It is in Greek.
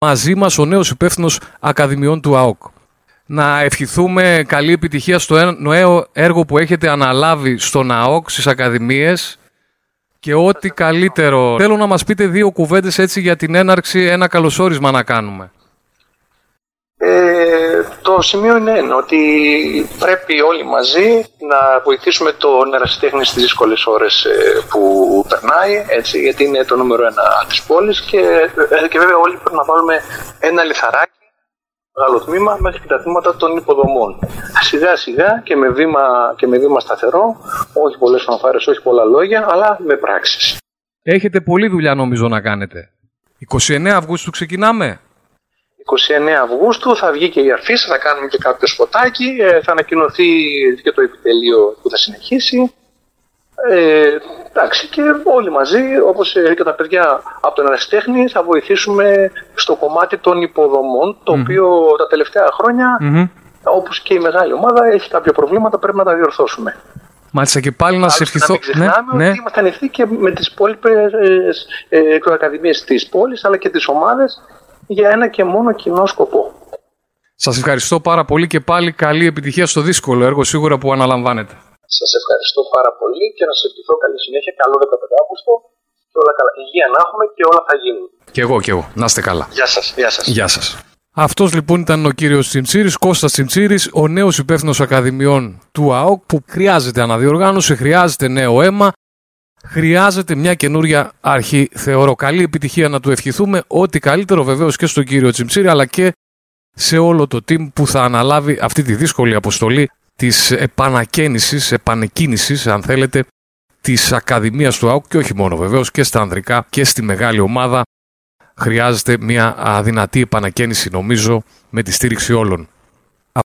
μαζί μας ο νέος υπεύθυνος Ακαδημιών του ΑΟΚ. Να ευχηθούμε καλή επιτυχία στο νέο έργο που έχετε αναλάβει στον ΑΟΚ, στις Ακαδημίες και ό,τι καλύτερο. Θέλω να μας πείτε δύο κουβέντες έτσι για την έναρξη, ένα καλωσόρισμα να κάνουμε. Ε, το σημείο είναι ένα, ότι πρέπει όλοι μαζί να βοηθήσουμε τον ερασιτέχνη στις δύσκολες ώρες ε, που περνάει, έτσι, γιατί είναι το νούμερο ένα της πόλης και, ε, και βέβαια όλοι πρέπει να βάλουμε ένα λιθαράκι μεγάλο τμήμα μέχρι και τα τμήματα των υποδομών. Σιγά σιγά και με βήμα, και με βήμα σταθερό, όχι πολλές φανφάρες, όχι πολλά λόγια, αλλά με πράξεις. Έχετε πολλή δουλειά νομίζω να κάνετε. 29 Αυγούστου ξεκινάμε. 29 Αυγούστου θα βγει και η Αρφίσα, θα κάνουμε και κάποιο σποτάκι, ε, θα ανακοινωθεί και το επιτελείο που θα συνεχίσει. Ε, εντάξει, και όλοι μαζί, όπως και τα παιδιά από τον Ερασιτέχνη, θα βοηθήσουμε στο κομμάτι των υποδομών, το οποίο τα τελευταία χρόνια, mm-hmm. όπως και η μεγάλη ομάδα, έχει κάποια προβλήματα, πρέπει να τα διορθώσουμε. Μάλιστα και πάλι να σε ευχηθώ. Να μην ξεχνάμε ναι, ότι ναι. είμαστε ανοιχτοί και με τις υπόλοιπες ε, ε, της πόλης, αλλά και τις ομάδες για ένα και μόνο κοινό σκοπό. Σας ευχαριστώ πάρα πολύ και πάλι καλή επιτυχία στο δύσκολο έργο σίγουρα που αναλαμβάνετε. Σας ευχαριστώ πάρα πολύ και να σε ευχηθώ καλή συνέχεια, καλό 15 Αύγουστο και όλα καλά. Υγεία να έχουμε και όλα θα γίνουν. Και εγώ και εγώ. Να είστε καλά. Γεια σας. Γεια σας. Γεια σας. Αυτός λοιπόν ήταν ο κύριος Τσιμτσίρη, Κώστας Τσιμτσίρη, ο νέος υπεύθυνος Ακαδημιών του ΑΟΚ, που χρειάζεται αναδιοργάνωση, χρειάζεται νέο αίμα, χρειάζεται μια καινούρια αρχή. Θεωρώ καλή επιτυχία να του ευχηθούμε. Ό,τι καλύτερο βεβαίως και στον κύριο Τσιμτσίρη, αλλά και σε όλο το team που θα αναλάβει αυτή τη δύσκολη αποστολή της επανακαίνησης, επανεκκίνησης αν θέλετε, της Ακαδημίας του ΑΟΚ και όχι μόνο βεβαίως και στα ανδρικά και στη μεγάλη ομάδα χρειάζεται μια αδυνατή επανακαίνιση νομίζω με τη στήριξη όλων.